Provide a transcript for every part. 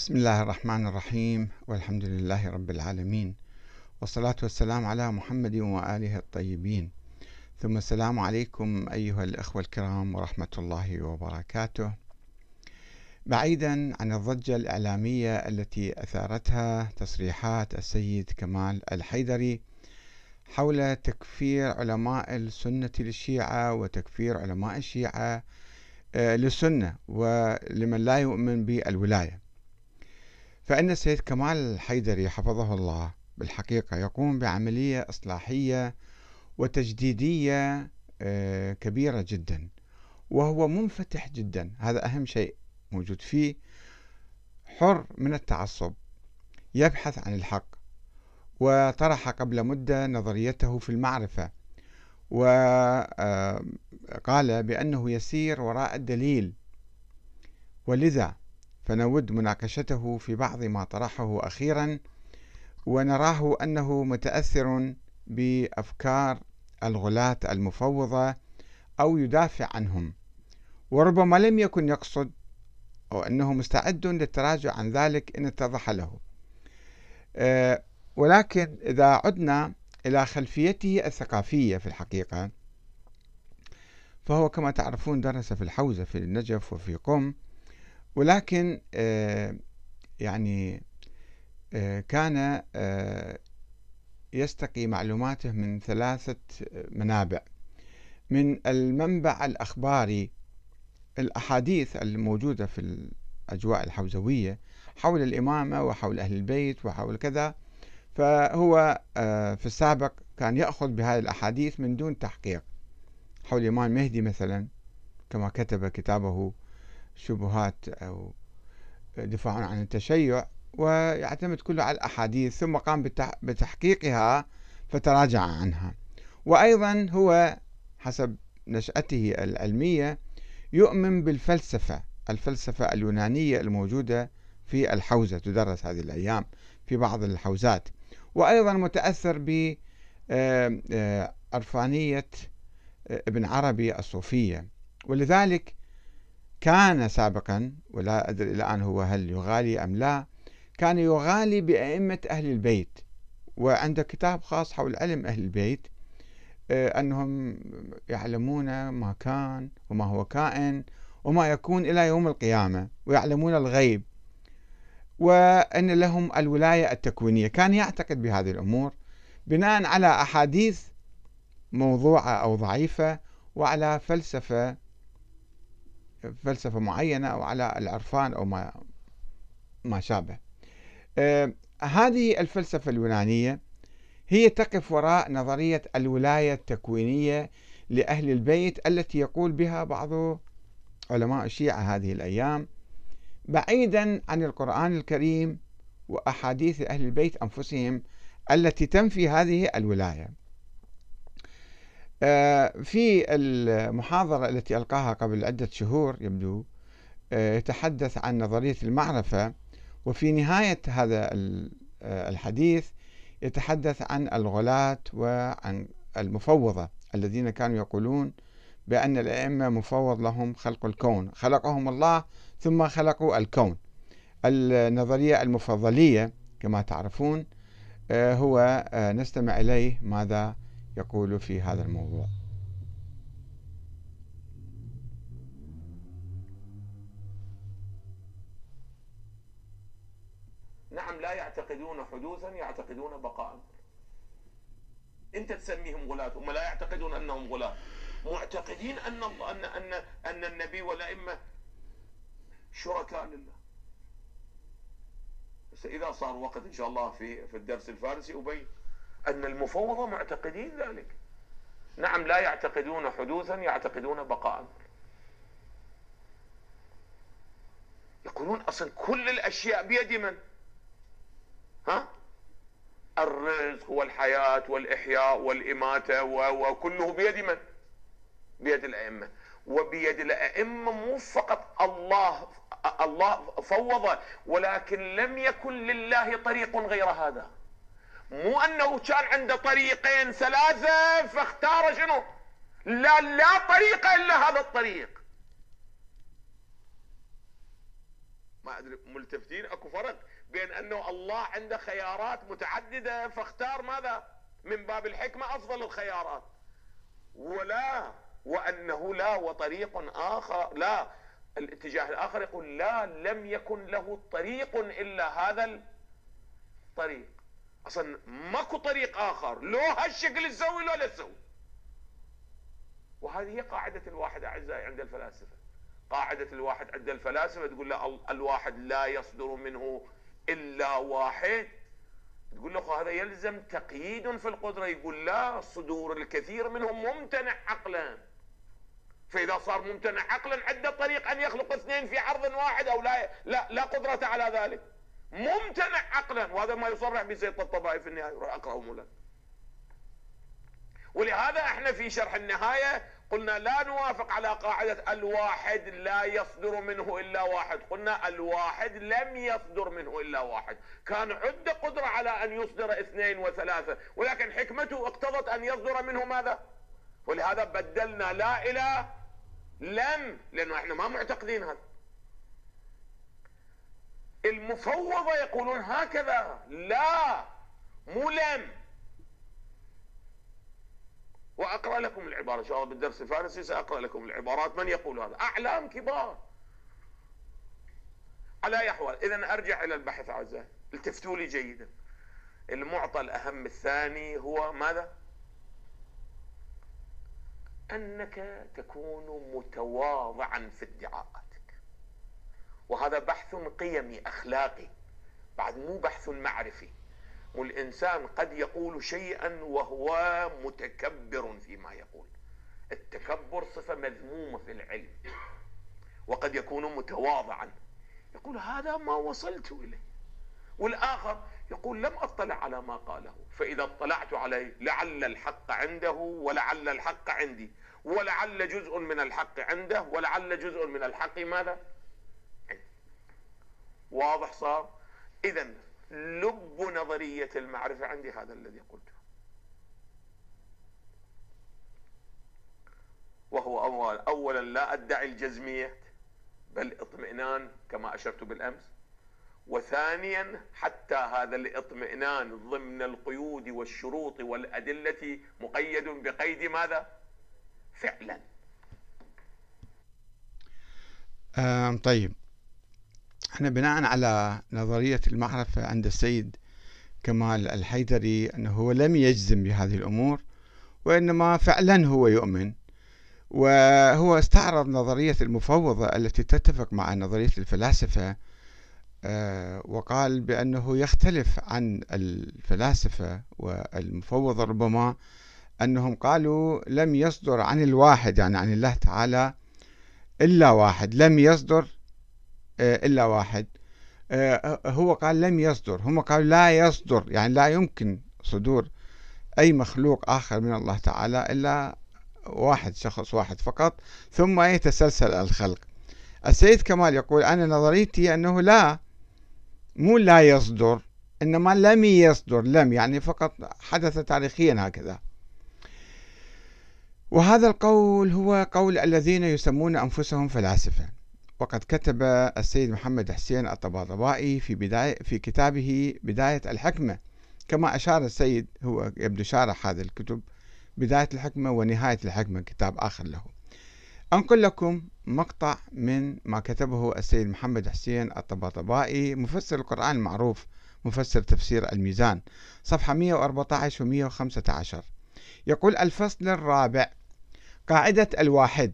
بسم الله الرحمن الرحيم والحمد لله رب العالمين والصلاة والسلام على محمد وآله الطيبين. ثم السلام عليكم أيها الأخوة الكرام ورحمة الله وبركاته. بعيدا عن الضجة الإعلامية التي أثارتها تصريحات السيد كمال الحيدري حول تكفير علماء السنة للشيعة وتكفير علماء الشيعة آه، للسنة ولمن لا يؤمن بالولاية. فإن السيد كمال الحيدري حفظه الله بالحقيقة يقوم بعملية إصلاحية وتجديدية آه، كبيرة جدا وهو منفتح جدا. هذا أهم شيء موجود فيه. حر من التعصب يبحث عن الحق وطرح قبل مدة نظريته في المعرفة وقال آه، بأنه يسير وراء الدليل. ولذا فنود مناقشته في بعض ما طرحه أخيرا ونراه أنه متأثر بأفكار الغلاة المفوضة أو يدافع عنهم. وربما لم يكن يقصد أو أنه مستعد للتراجع عن ذلك إن اتضح له. آه، ولكن إذا عدنا إلى خلفيته الثقافية في الحقيقة فهو كما تعرفون درس في الحوزة في النجف وفي قم ولكن آه، يعني آه، كان آه، يستقي معلوماته من ثلاثة منابع. من المنبع الأخباري الأحاديث الموجودة في الأجواء الحوزوية حول الإمامة وحول أهل البيت وحول كذا فهو في السابق كان يأخذ بهذه الأحاديث من دون تحقيق. حول الإمام المهدي مثلا كما كتب كتابه شبهات أو دفاع عن التشيع ويعتمد كله على الأحاديث ثم قام بتحقيقها فتراجع عنها. وأيضا هو حسب نشأته العلمية يؤمن بالفلسفة الفلسفة اليونانية الموجودة في الحوزة تدرس هذه الأيام في بعض الحوزات. وأيضا متأثر ب آه، آه، عرفانية آه، ابن عربي الصوفية. ولذلك كان سابقا ولا أدري الآن هو هل يغالي أم لا كان يغالي بأئمة أهل البيت وعنده كتاب خاص حول علم أهل البيت آه، أنهم يعلمون ما كان وما هو كائن وما يكون إلى يوم القيامة ويعلمون الغيب وأن لهم الولاية التكوينية. كان يعتقد بهذه الأمور بناء على أحاديث موضوعة أو ضعيفة وعلى فلسفة فلسفة معينة أو على العرفان أو ما ما شابه. آه هذه الفلسفة اليونانية هي تقف وراء نظرية الولاية التكوينية لأهل البيت التي يقول بها بعض علماء الشيعة هذه الأيام بعيدا عن القرآن الكريم وأحاديث أهل البيت أنفسهم التي تنفي هذه الولاية. في المحاضرة التي ألقاها قبل عدة شهور يبدو آه، يتحدث عن نظرية المعرفة وفي نهاية هذا آه، الحديث يتحدث عن الغلاة وعن المفوضة الذين كانوا يقولون بأن الأئمة مفوض لهم خلق الكون خلقهم الله ثم خلقوا الكون. النظرية المفضلية كما تعرفون هو نستمع إليه ماذا يقول في هذا الموضوع. نعم لا يعتقدون حدوثا يعتقدون بقاء أنت تسميهم غلاة هم لا يعتقدون أنهم غلاة. معتقدين أن الله أن أن أن النبي والأئمة شركاء لله. بس إذا صار وقت إن شاء الله في في الدرس الفارسي أبين. أن المفوضة معتقدين ذلك. نعم لا يعتقدون حدوثا يعتقدون بقاء يقولون أصلا كل الأشياء بيد من؟ ها؟ الرزق والحياة والإحياء والإماتة وكله بيد من؟ بيد الأئمة. وبيد الأئمة مو فقط الله الله فوض ولكن لم يكن لله طريق غير هذا. مو أنه كان عنده طريقين ثلاثة فاختار شنو؟ لا لا طريق إلا هذا الطريق. ما أدري ملتفتين أكو فرق بين أنه الله عنده خيارات متعددة فاختار ماذا؟ من باب الحكمة أفضل الخيارات. ولا وأنه لا وطريق آخر لا الاتجاه الآخر يقول لا لم يكن له طريق إلا هذا الطريق. أصلا ماكو طريق آخر لو هالشكل تسوي لو لا تسوي. وهذه هي قاعدة الواحد أعزائي عند الفلاسفة. قاعدة الواحد عند الفلاسفة تقول له الواحد لا يصدر منه إلا واحد. تقول له هذا يلزم تقييد في القدرة. يقول لا صدور الكثير منهم ممتنع عقلا. فإذا صار ممتنع عقلا عنده طريق أن يخلق اثنين في عرض واحد أو لا لا لا قدرة على ذلك. ممتنع عقلا. وهذا ما يصرح بزيت الطبائف في النهايه أقرأه مولانا. ولهذا إحنا في شرح النهاية قلنا لا نوافق على قاعدة الواحد لا يصدر منه إلا واحد. قلنا الواحد لم يصدر منه إلا واحد. كان عنده قدرة على أن يصدر اثنين وثلاثة ولكن حكمته اقتضت أن يصدر منه ماذا؟ ولهذا بدلنا لا إلى لم لأنه إحنا ما معتقدين هذا. المفوضة يقولون هكذا. لا مو لم. وأقرأ لكم العبارة. إن شاء الله بالدرس الفارسي سأقرأ لكم العبارات. من يقول هذا؟ أعلام كبار. على أي أحوال؟ إذا أرجع إلى البحث أعزائي التفتوا لي جيدا. المعطى الأهم الثاني هو ماذا؟ أنك تكون متواضعا في ادعاءاتك وهذا بحث قيمي أخلاقي. بعد مو بحث معرفي. والإنسان قد يقول شيئا وهو متكبر فيما يقول. التكبر صفة مذمومة في العلم. وقد يكون متواضعا. يقول هذا ما وصلت إليه. والآخر يقول لم أطلع على ما قاله. فإذا اطلعت عليه لعل الحق عنده ولعل الحق عندي. ولعل جزء من الحق عنده ولعل جزء من الحق ماذا؟ واضح صار. إذا لب نظرية المعرفة عندي هذا الذي قلته. وهو أول أولا لا أدعي الجزمية بل اطمئنان كما أشرت بالأمس. وثانيا حتى هذا الاطمئنان ضمن القيود والشروط والأدلة مقيد بقيد ماذا؟ فعلا. طيب. إحنا بناء على نظرية المعرفة عند السيد كمال الحيدري أنه هو لم يجزم بهذه الأمور وإنما فعلا هو يؤمن. وهو استعرض نظرية المفوضة التي تتفق مع نظرية الفلاسفة آه، وقال بأنه يختلف عن الفلاسفة والمفوضة ربما أنهم قالوا لم يصدر عن الواحد يعني عن الله تعالى إلا واحد لم يصدر إلا واحد. آه، هو قال لم يصدر. هم قالوا لا يصدر يعني لا يمكن صدور أي مخلوق آخر من الله تعالى إلا واحد شخص واحد فقط. ثم يتسلسل الخلق. السيد كمال يقول أنا نظريتي أنه لا مو لا يصدر إنما لم يصدر لم يعني فقط حدث تاريخيا هكذا. وهذا القول هو قول الذين يسمون أنفسهم فلاسفة. وقد كتب السيد محمد حسين الطباطبائي في بداية في كتابه بداية الحكمة كما أشار السيد هو يبدو شارح هذا الكتب بداية الحكمة ونهاية الحكمة كتاب آخر له. أنقل لكم مقطع من ما كتبه السيد محمد حسين الطباطبائي مفسر القرآن المعروف مفسر تفسير الميزان صفحة 114 و 115 يقول الفصل الرابع قاعدة الواحد.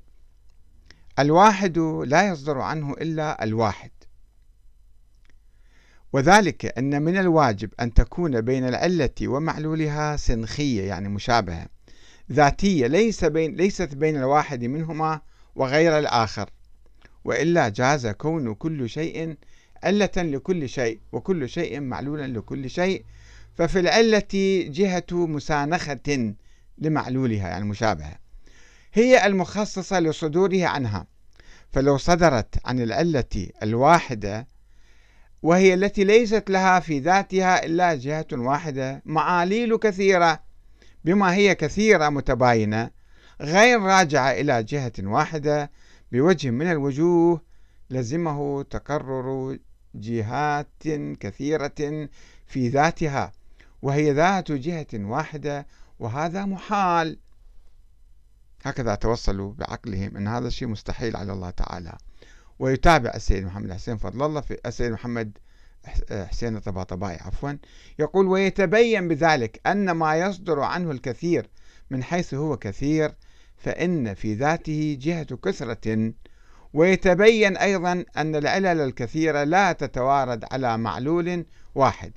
الواحد لا يصدر عنه إلا الواحد. وذلك أن من الواجب أن تكون بين العلة ومعلولها سنخية يعني مشابهة ذاتية ليس بين ليست بين الواحد منهما وغير الآخر. وإلا جاز كون كل شيء علة لكل شيء وكل شيء معلولا لكل شيء. ففي العلة جهة مسانخة لمعلولها يعني مشابهة. هي المخصصة لصدوره عنها. فلو صدرت عن العلة الواحدة وهي التي ليست لها في ذاتها إلا جهة واحدة معاليل كثيرة. بما هي كثيرة متباينة غير راجعة إلى جهة واحدة بوجه من الوجوه لزمه تقرر جهات كثيرة في ذاتها وهي ذات جهة واحدة وهذا محال. هكذا توصلوا بعقلهم أن هذا الشيء مستحيل على الله تعالى. ويتابع السيد محمد حسين فضل الله في السيد محمد حسين الطباطبائي عفوا يقول ويتبين بذلك أن ما يصدر عنه الكثير من حيث هو كثير فإن في ذاته جهة كثرة. ويتبين أيضا أن العلل الكثيرة لا تتوارد على معلول واحد.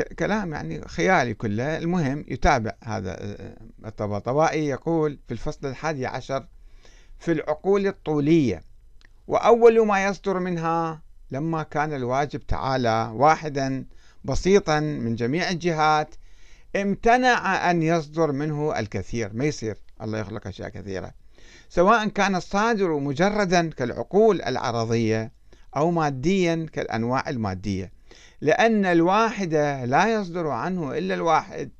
كلام يعني خيالي كله. المهم يتابع هذا الطباطبائي يقول في الفصل الحادي عشر في العقول الطولية وأول ما يصدر منها لما كان الواجب تعالى واحدا بسيطا من جميع الجهات امتنع أن يصدر منه الكثير. ما يصير الله يخلق أشياء كثيرة. سواء كان الصادر مجردا كالعقول العرضية أو ماديا كالأنواع المادية. لأن الواحد لا يصدر عنه إلا الواحد.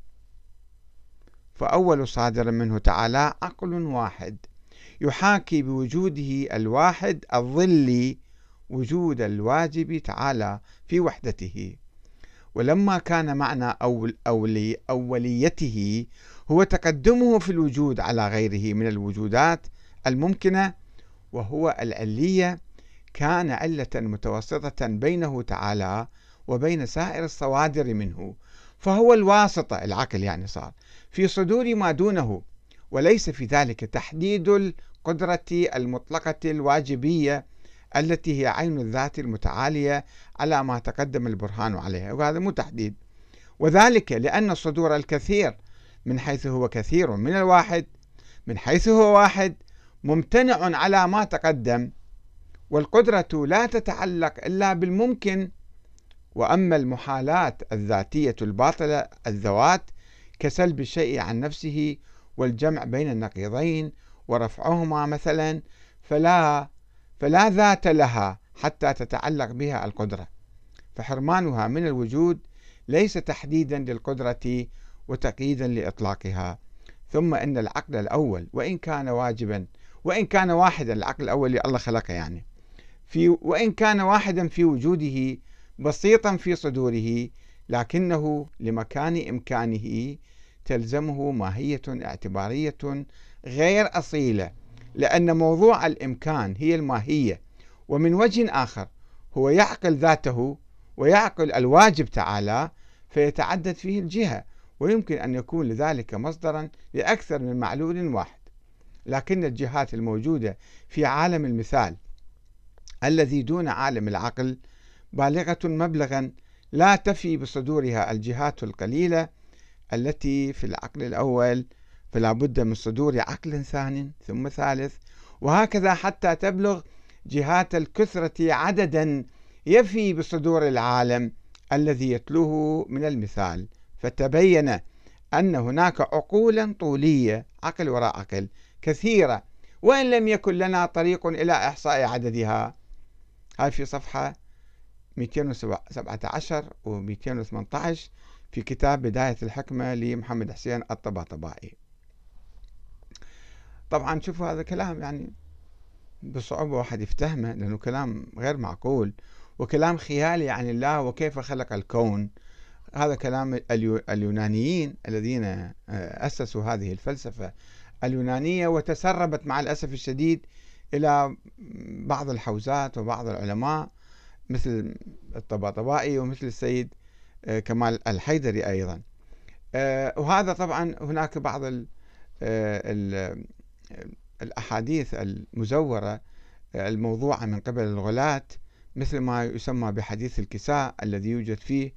فأول صادر منه تعالى عقل واحد. يحاكي بوجوده الواحد الظلي وجود الواجب تعالى في وحدته. ولما كان معنى أول أولي أوليته هو تقدمه في الوجود على غيره من الوجودات الممكنة وهو العلية كان علة متوسطة بينه تعالى وبين سائر الصوادر منه فهو الواسطة العقل يعني صار في صدور ما دونه وليس في ذلك تحديد القدرة المطلقة الواجبية التي هي عين الذات المتعالية على ما تقدم البرهان عليها وهذا مو تحديد. وذلك لأن الصدور الكثير من حيث هو كثير من الواحد من حيث هو واحد ممتنع على ما تقدم والقدرة لا تتعلق إلا بالممكن وأما المحالات الذاتية الباطلة الذوات كسلب الشيء عن نفسه والجمع بين النقيضين ورفعهما مثلا فلا فلا ذات لها حتى تتعلق بها القدرة. فحرمانها من الوجود ليس تحديدا للقدرة وتقييدا لإطلاقها. ثم إن العقل الأول وإن كان واجبا وإن كان واحدا العقل الأول اللي الله خلقه يعني. في وإن كان واحدا في وجوده بسيطا في صدوره لكنه لمكان إمكانه تلزمه ماهية اعتبارية غير أصيلة لأن موضوع الإمكان هي الماهية ومن وجه آخر هو يعقل ذاته ويعقل الواجب تعالى فيتعدد فيه الجهة ويمكن أن يكون لذلك مصدرا لأكثر من معلول واحد. لكن الجهات الموجودة في عالم المثال الذي دون عالم العقل بالغة مبلغا لا تفي بصدورها الجهات القليلة التي في العقل الأول فلا بد من صدور عقل ثاني ثم ثالث وهكذا حتى تبلغ جهات الكثرة عددا يفي بصدور العالم الذي يتلوه من المثال. فتبين أن هناك عقولا طولية عقل وراء عقل كثيرة وإن لم يكن لنا طريق إلى إحصاء عددها. هاي في صفحة 217 و 218 في كتاب بداية الحكمة لمحمد حسين الطباطبائي. طبعا شوفوا هذا كلام يعني بصعوبة واحد يفتهمه لأنه كلام غير معقول وكلام خيالي عن الله وكيف خلق الكون. هذا كلام اليونانيين الذين آه، أسسوا هذه الفلسفة اليونانية وتسربت مع الأسف الشديد إلى بعض الحوزات وبعض العلماء مثل الطباطبائي ومثل السيد آه، كمال الحيدري أيضا. آه، وهذا طبعا هناك بعض الأحاديث المزورة الموضوعة من قبل الغلاة مثل ما يسمى بحديث الكساء الذي يوجد فيه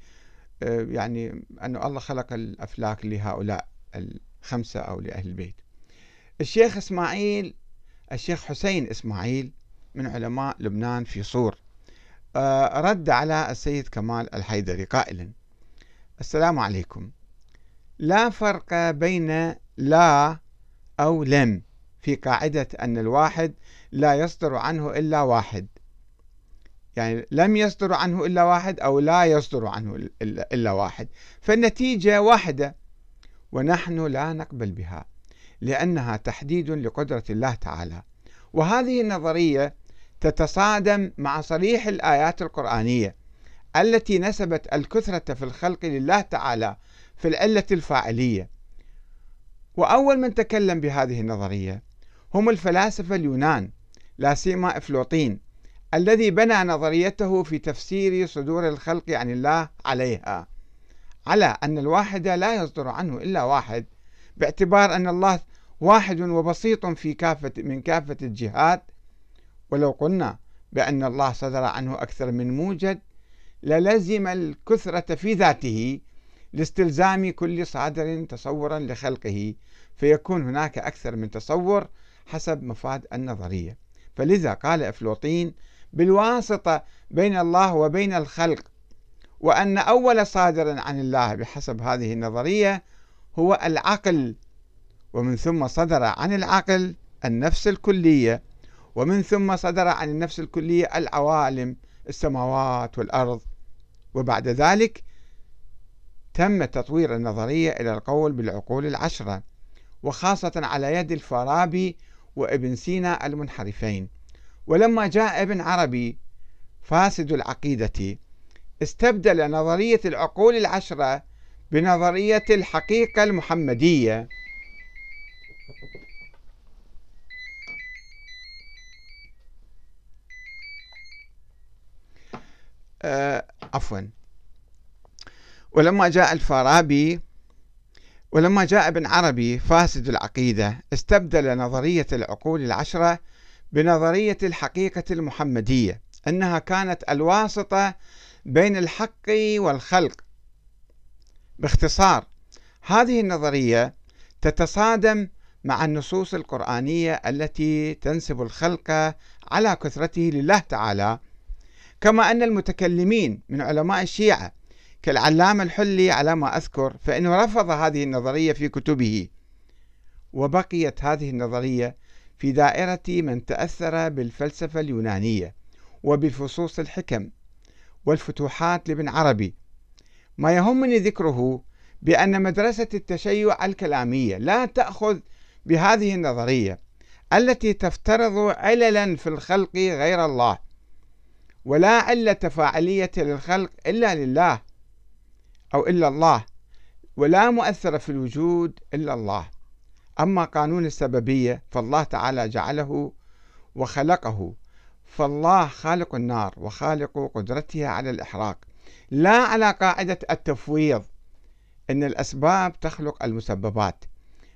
آه، يعني أن الله خلق الأفلاك لهؤلاء الخمسة أو لأهل البيت. الشيخ إسماعيل الشيخ حسين إسماعيل من علماء لبنان في صور. آه، رد على السيد كمال الحيدري قائلا السلام عليكم. لا فرق بين لا أو لم في قاعدة أن الواحد لا يصدر عنه إلا واحد. يعني لم يصدر عنه إلا واحد أو لا يصدر عنه إلا واحد. فالنتيجة واحدة ونحن لا نقبل بها لأنها تحديد لقدرة الله تعالى. وهذه النظرية تتصادم مع صريح الآيات القرآنية التي نسبت الكثرة في الخلق لله تعالى في العلة الفاعلية. وأول من تكلم بهذه النظرية هم الفلاسفة اليونان لا سيما أفلوطين الذي بنى نظريته في تفسير صدور الخلق عن الله عليها على أن الواحد لا يصدر عنه إلا واحد باعتبار أن الله واحد وبسيط في كافة من كافة الجهات ولو قلنا بأن الله صدر عنه أكثر من موجد للزم الكثرة في ذاته لاستلزام كل صادر تصورا لخلقه فيكون هناك أكثر من تصور حسب مفاد النظرية. فلذا قال أفلوطين بالواسطة بين الله وبين الخلق وأن أول صادر عن الله بحسب هذه النظرية هو العقل ومن ثم صدر عن العقل النفس الكلية. ومن ثم صدر عن النفس الكلية العوالم السماوات والأرض. وبعد ذلك تم تطوير النظرية إلى القول بالعقول العشرة وخاصة على يد الفارابي وابن سينا المنحرفين. ولما جاء ابن عربي فاسد العقيدة استبدل نظرية العقول العشرة بنظرية الحقيقة المحمدية. عفوا. ولما جاء الفارابي ولما جاء ابن عربي فاسد العقيدة استبدل نظرية العقول العشرة بنظرية الحقيقة المحمدية أنها كانت الواسطة بين الحق والخلق. باختصار هذه النظرية تتصادم مع النصوص القرآنية التي تنسب الخلق على كثرته لله تعالى كما أن المتكلمين من علماء الشيعة كالعلامة الحلي على ما أذكر فإنه رفض هذه النظرية في كتبه وبقيت هذه النظرية في دائرة من تأثر بالفلسفة اليونانية وبفصوص الحكم والفتوحات لابن عربي. ما يهمني ذكره بأن مدرسة التشيع الكلامية لا تأخذ بهذه النظرية التي تفترض عللا في الخلق غير الله. ولا علة فاعلية للخلق إلا لله أو إلا الله ولا مؤثر في الوجود إلا الله. أما قانون السببية فالله تعالى جعله وخلقه. فالله خالق النار وخالق قدرتها على الإحراق. لا على قاعدة التفويض أن الأسباب تخلق المسببات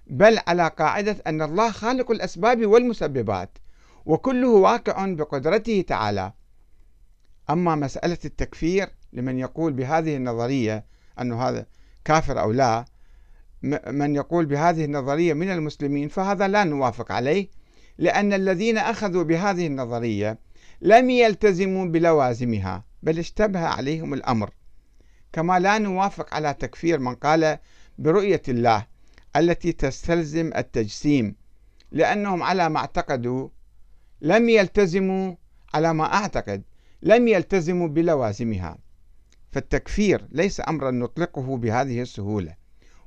بل على قاعدة أن الله خالق الأسباب والمسببات وكله واقع بقدرته تعالى. أما مسألة التكفير لمن يقول بهذه النظرية أنه هذا كافر أو لا من يقول بهذه النظرية من المسلمين فهذا لا نوافق عليه لأن الذين أخذوا بهذه النظرية لم يلتزموا بلوازمها بل اشتبه عليهم الأمر. كما لا نوافق على تكفير من قال برؤية الله التي تستلزم التجسيم لأنهم على ما اعتقدوا لم يلتزموا على ما أعتقد. لم يلتزموا بلوازمها. فالتكفير ليس أمرا نطلقه بهذه السهولة.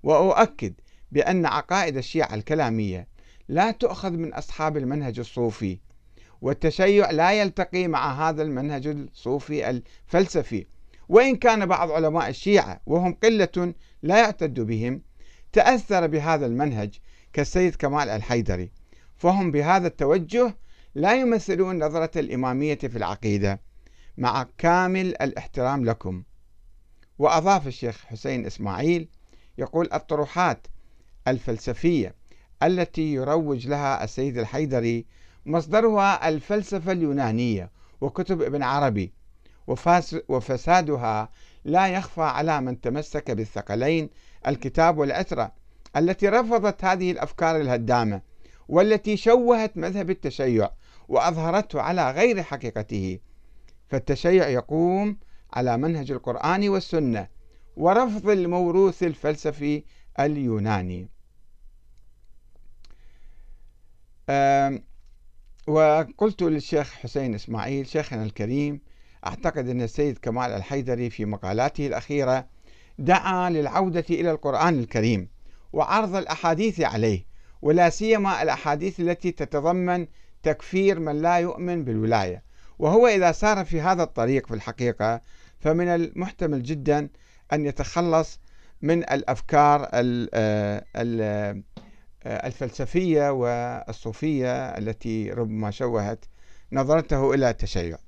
وأؤكد بأن عقائد الشيعة الكلامية لا تؤخذ من أصحاب المنهج الصوفي والتشيع لا يلتقي مع هذا المنهج الصوفي الفلسفي. وإن كان بعض علماء الشيعة وهم قلة لا يعتد بهم تأثر بهذا المنهج كالسيد كمال الحيدري. فهم بهذا التوجه لا يمثلون نظرة الإمامية في العقيدة. مع كامل الاحترام لكم. وأضاف الشيخ حسين إسماعيل يقول الطروحات الفلسفية التي يروج لها السيد الحيدري مصدرها الفلسفة اليونانية وكتب ابن عربي وفسادها لا يخفى على من تمسك بالثقلين الكتاب والعترة التي رفضت هذه الأفكار الهدامة والتي شوهت مذهب التشيع وأظهرته على غير حقيقته فالتشيع يقوم على منهج القرآن والسنة ورفض الموروث الفلسفي اليوناني. وقلت للشيخ حسين إسماعيل شيخنا الكريم أعتقد أن السيد كمال الحيدري في مقالاته الأخيرة دعا للعودة إلى القرآن الكريم وعرض الأحاديث عليه ولا سيما الأحاديث التي تتضمن تكفير من لا يؤمن بالولاية. وهو إذا سار في هذا الطريق في الحقيقة فمن المحتمل جدا أن يتخلص من الأفكار الفلسفية والصوفية التي ربما شوهت نظرته إلى التشيع.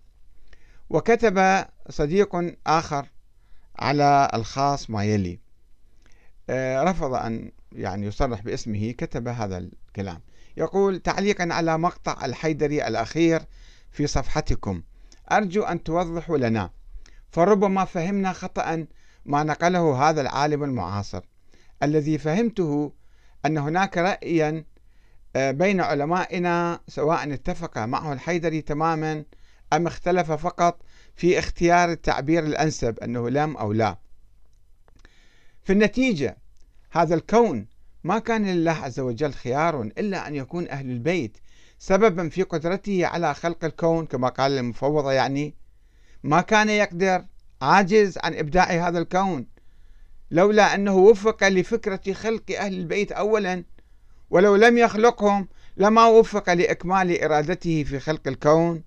وكتب صديق آخر على الخاص ما يلي آه، رفض أن يعني يصرح باسمه كتب هذا الكلام. يقول تعليقا على مقطع الحيدري الأخير في صفحتكم. أرجو أن توضحوا لنا. فربما فهمنا خطأ ما نقله هذا العالم المعاصر. الذي فهمته أن هناك رأيا آه، بين علمائنا سواء اتفق معه الحيدري تماما أم اختلف فقط في اختيار التعبير الأنسب أنه لم أو لا. في النتيجة هذا الكون ما كان لله عز وجل خيار إلا أن يكون أهل البيت. سببا في قدرته على خلق الكون كما قال المفوضة يعني. ما كان يقدر عاجز عن إبداع هذا الكون لولا أنه وفق لفكرة خلق أهل البيت أولا ولو لم يخلقهم لما وفق لإكمال إرادته في خلق الكون.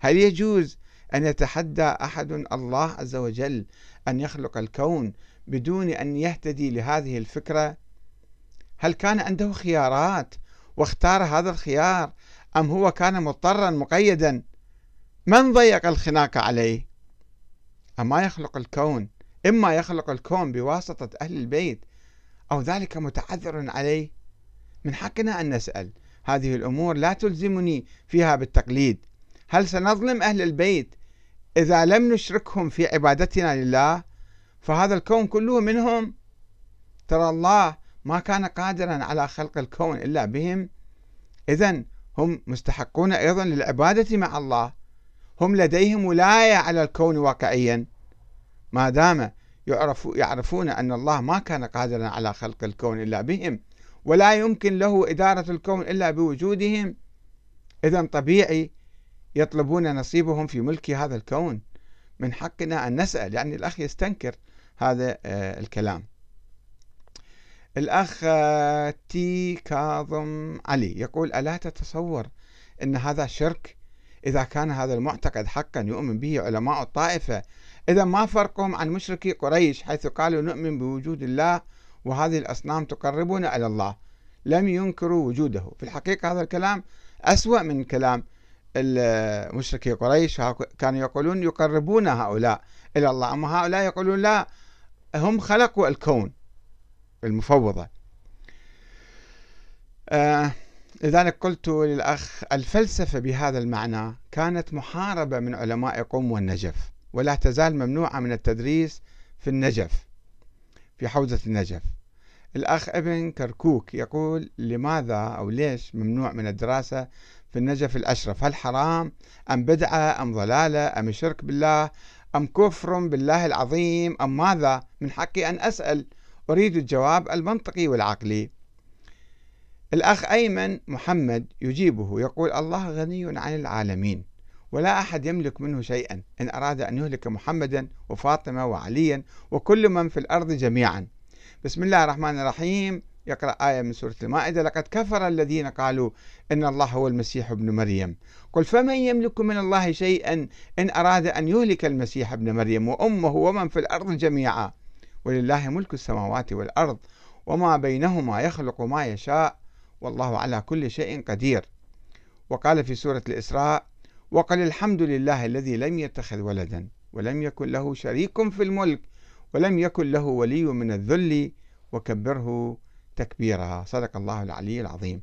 هل يجوز أن يتحدى أحد الله عز وجل أن يخلق الكون بدون أن يهتدي لهذه الفكرة؟ هل كان عنده خيارات واختار هذا الخيار أم هو كان مضطرا مقيدا؟ من ضيق الخناق عليه؟ أما يخلق الكون إما يخلق الكون بواسطة أهل البيت أو ذلك متعذر عليه؟ من حقنا أن نسأل. هذه الأمور لا تلزمني فيها بالتقليد. هل سنظلم أهل البيت إذا لم نشركهم في عبادتنا لله؟ فهذا الكون كله منهم؟ ترى الله ما كان قادرا على خلق الكون إلا بهم. إذا هم مستحقون أيضا للعبادة مع الله. هم لديهم ولاية على الكون واقعيا. ما دام يعرف يعرفون أن الله ما كان قادرا على خلق الكون إلا بهم ولا يمكن له إدارة الكون إلا بوجودهم إذا طبيعي يطلبون نصيبهم في ملك هذا الكون. من حقنا أن نسأل يعني الأخ يستنكر هذا آه، الكلام. الأخ آه، تي كاظم علي يقول ألا تتصور أن هذا شرك؟ إذا كان هذا المعتقد حقا يؤمن به علماء الطائفة. إذا ما فرقهم عن مشركي قريش حيث قالوا نؤمن بوجود الله وهذه الأصنام تقربنا إلى الله. لم ينكروا وجوده. في الحقيقة هذا الكلام أسوأ من كلام المشركي قريش. كانوا يقولون يقربون هؤلاء إلى الله. أما هؤلاء يقولون لا هم خلقوا الكون. المفوضة. آه لذلك قلت للأخ الفلسفة بهذا المعنى كانت محاربة من علماء قوم والنجف ولا تزال ممنوعة من التدريس في النجف في حوزة النجف. الأخ ابن كركوك يقول لماذا أو ليش ممنوع من الدراسة في النجف الأشرف؟ هل حرام أم بدعة أم ضلالة أم شرك بالله أم كفر بالله العظيم أم ماذا؟ من حقي أن أسأل. أريد الجواب المنطقي والعقلي. الأخ أيمن محمد يجيبه يقول الله غني عن العالمين ولا أحد يملك منه شيئا إن أراد أن يهلك محمدا وفاطمة وعليا وكل من في الأرض جميعا. بسم الله الرحمن الرحيم. يقرأ آية من سورة المائدة لقد كفر الذين قالوا إن الله هو المسيح ابن مريم. قل فمن يملك من الله شيئا إن أراد أن يهلك المسيح ابن مريم وأمه ومن في الأرض جميعا؟ ولله ملك السماوات والأرض وما بينهما يخلق ما يشاء والله على كل شيء قدير. وقال في سورة الإسراء وقل الحمد لله الذي لم يتخذ ولدا ولم يكن له شريك في الملك ولم يكن له ولي من الذل وكبره تكبيرها صدق الله العلي العظيم.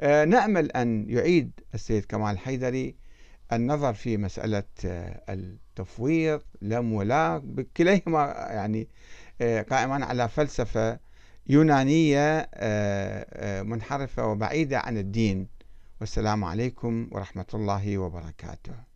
آه، نأمل أن يعيد السيد كمال حيدري النظر في مسألة آه، التفويض ولا بكليهما يعني آه، قائمان على فلسفة يونانية منحرفة وبعيدة عن الدين. والسلام عليكم ورحمة الله وبركاته.